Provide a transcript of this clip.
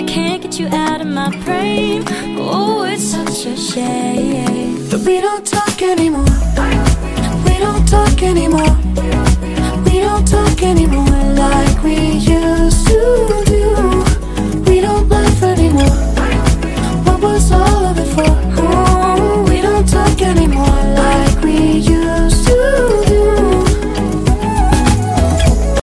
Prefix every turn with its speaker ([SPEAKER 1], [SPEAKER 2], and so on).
[SPEAKER 1] I can't get you out of my brain. Oh, it's such a shame.
[SPEAKER 2] that we don't talk anymore. We don't talk anymore. We don't talk anymore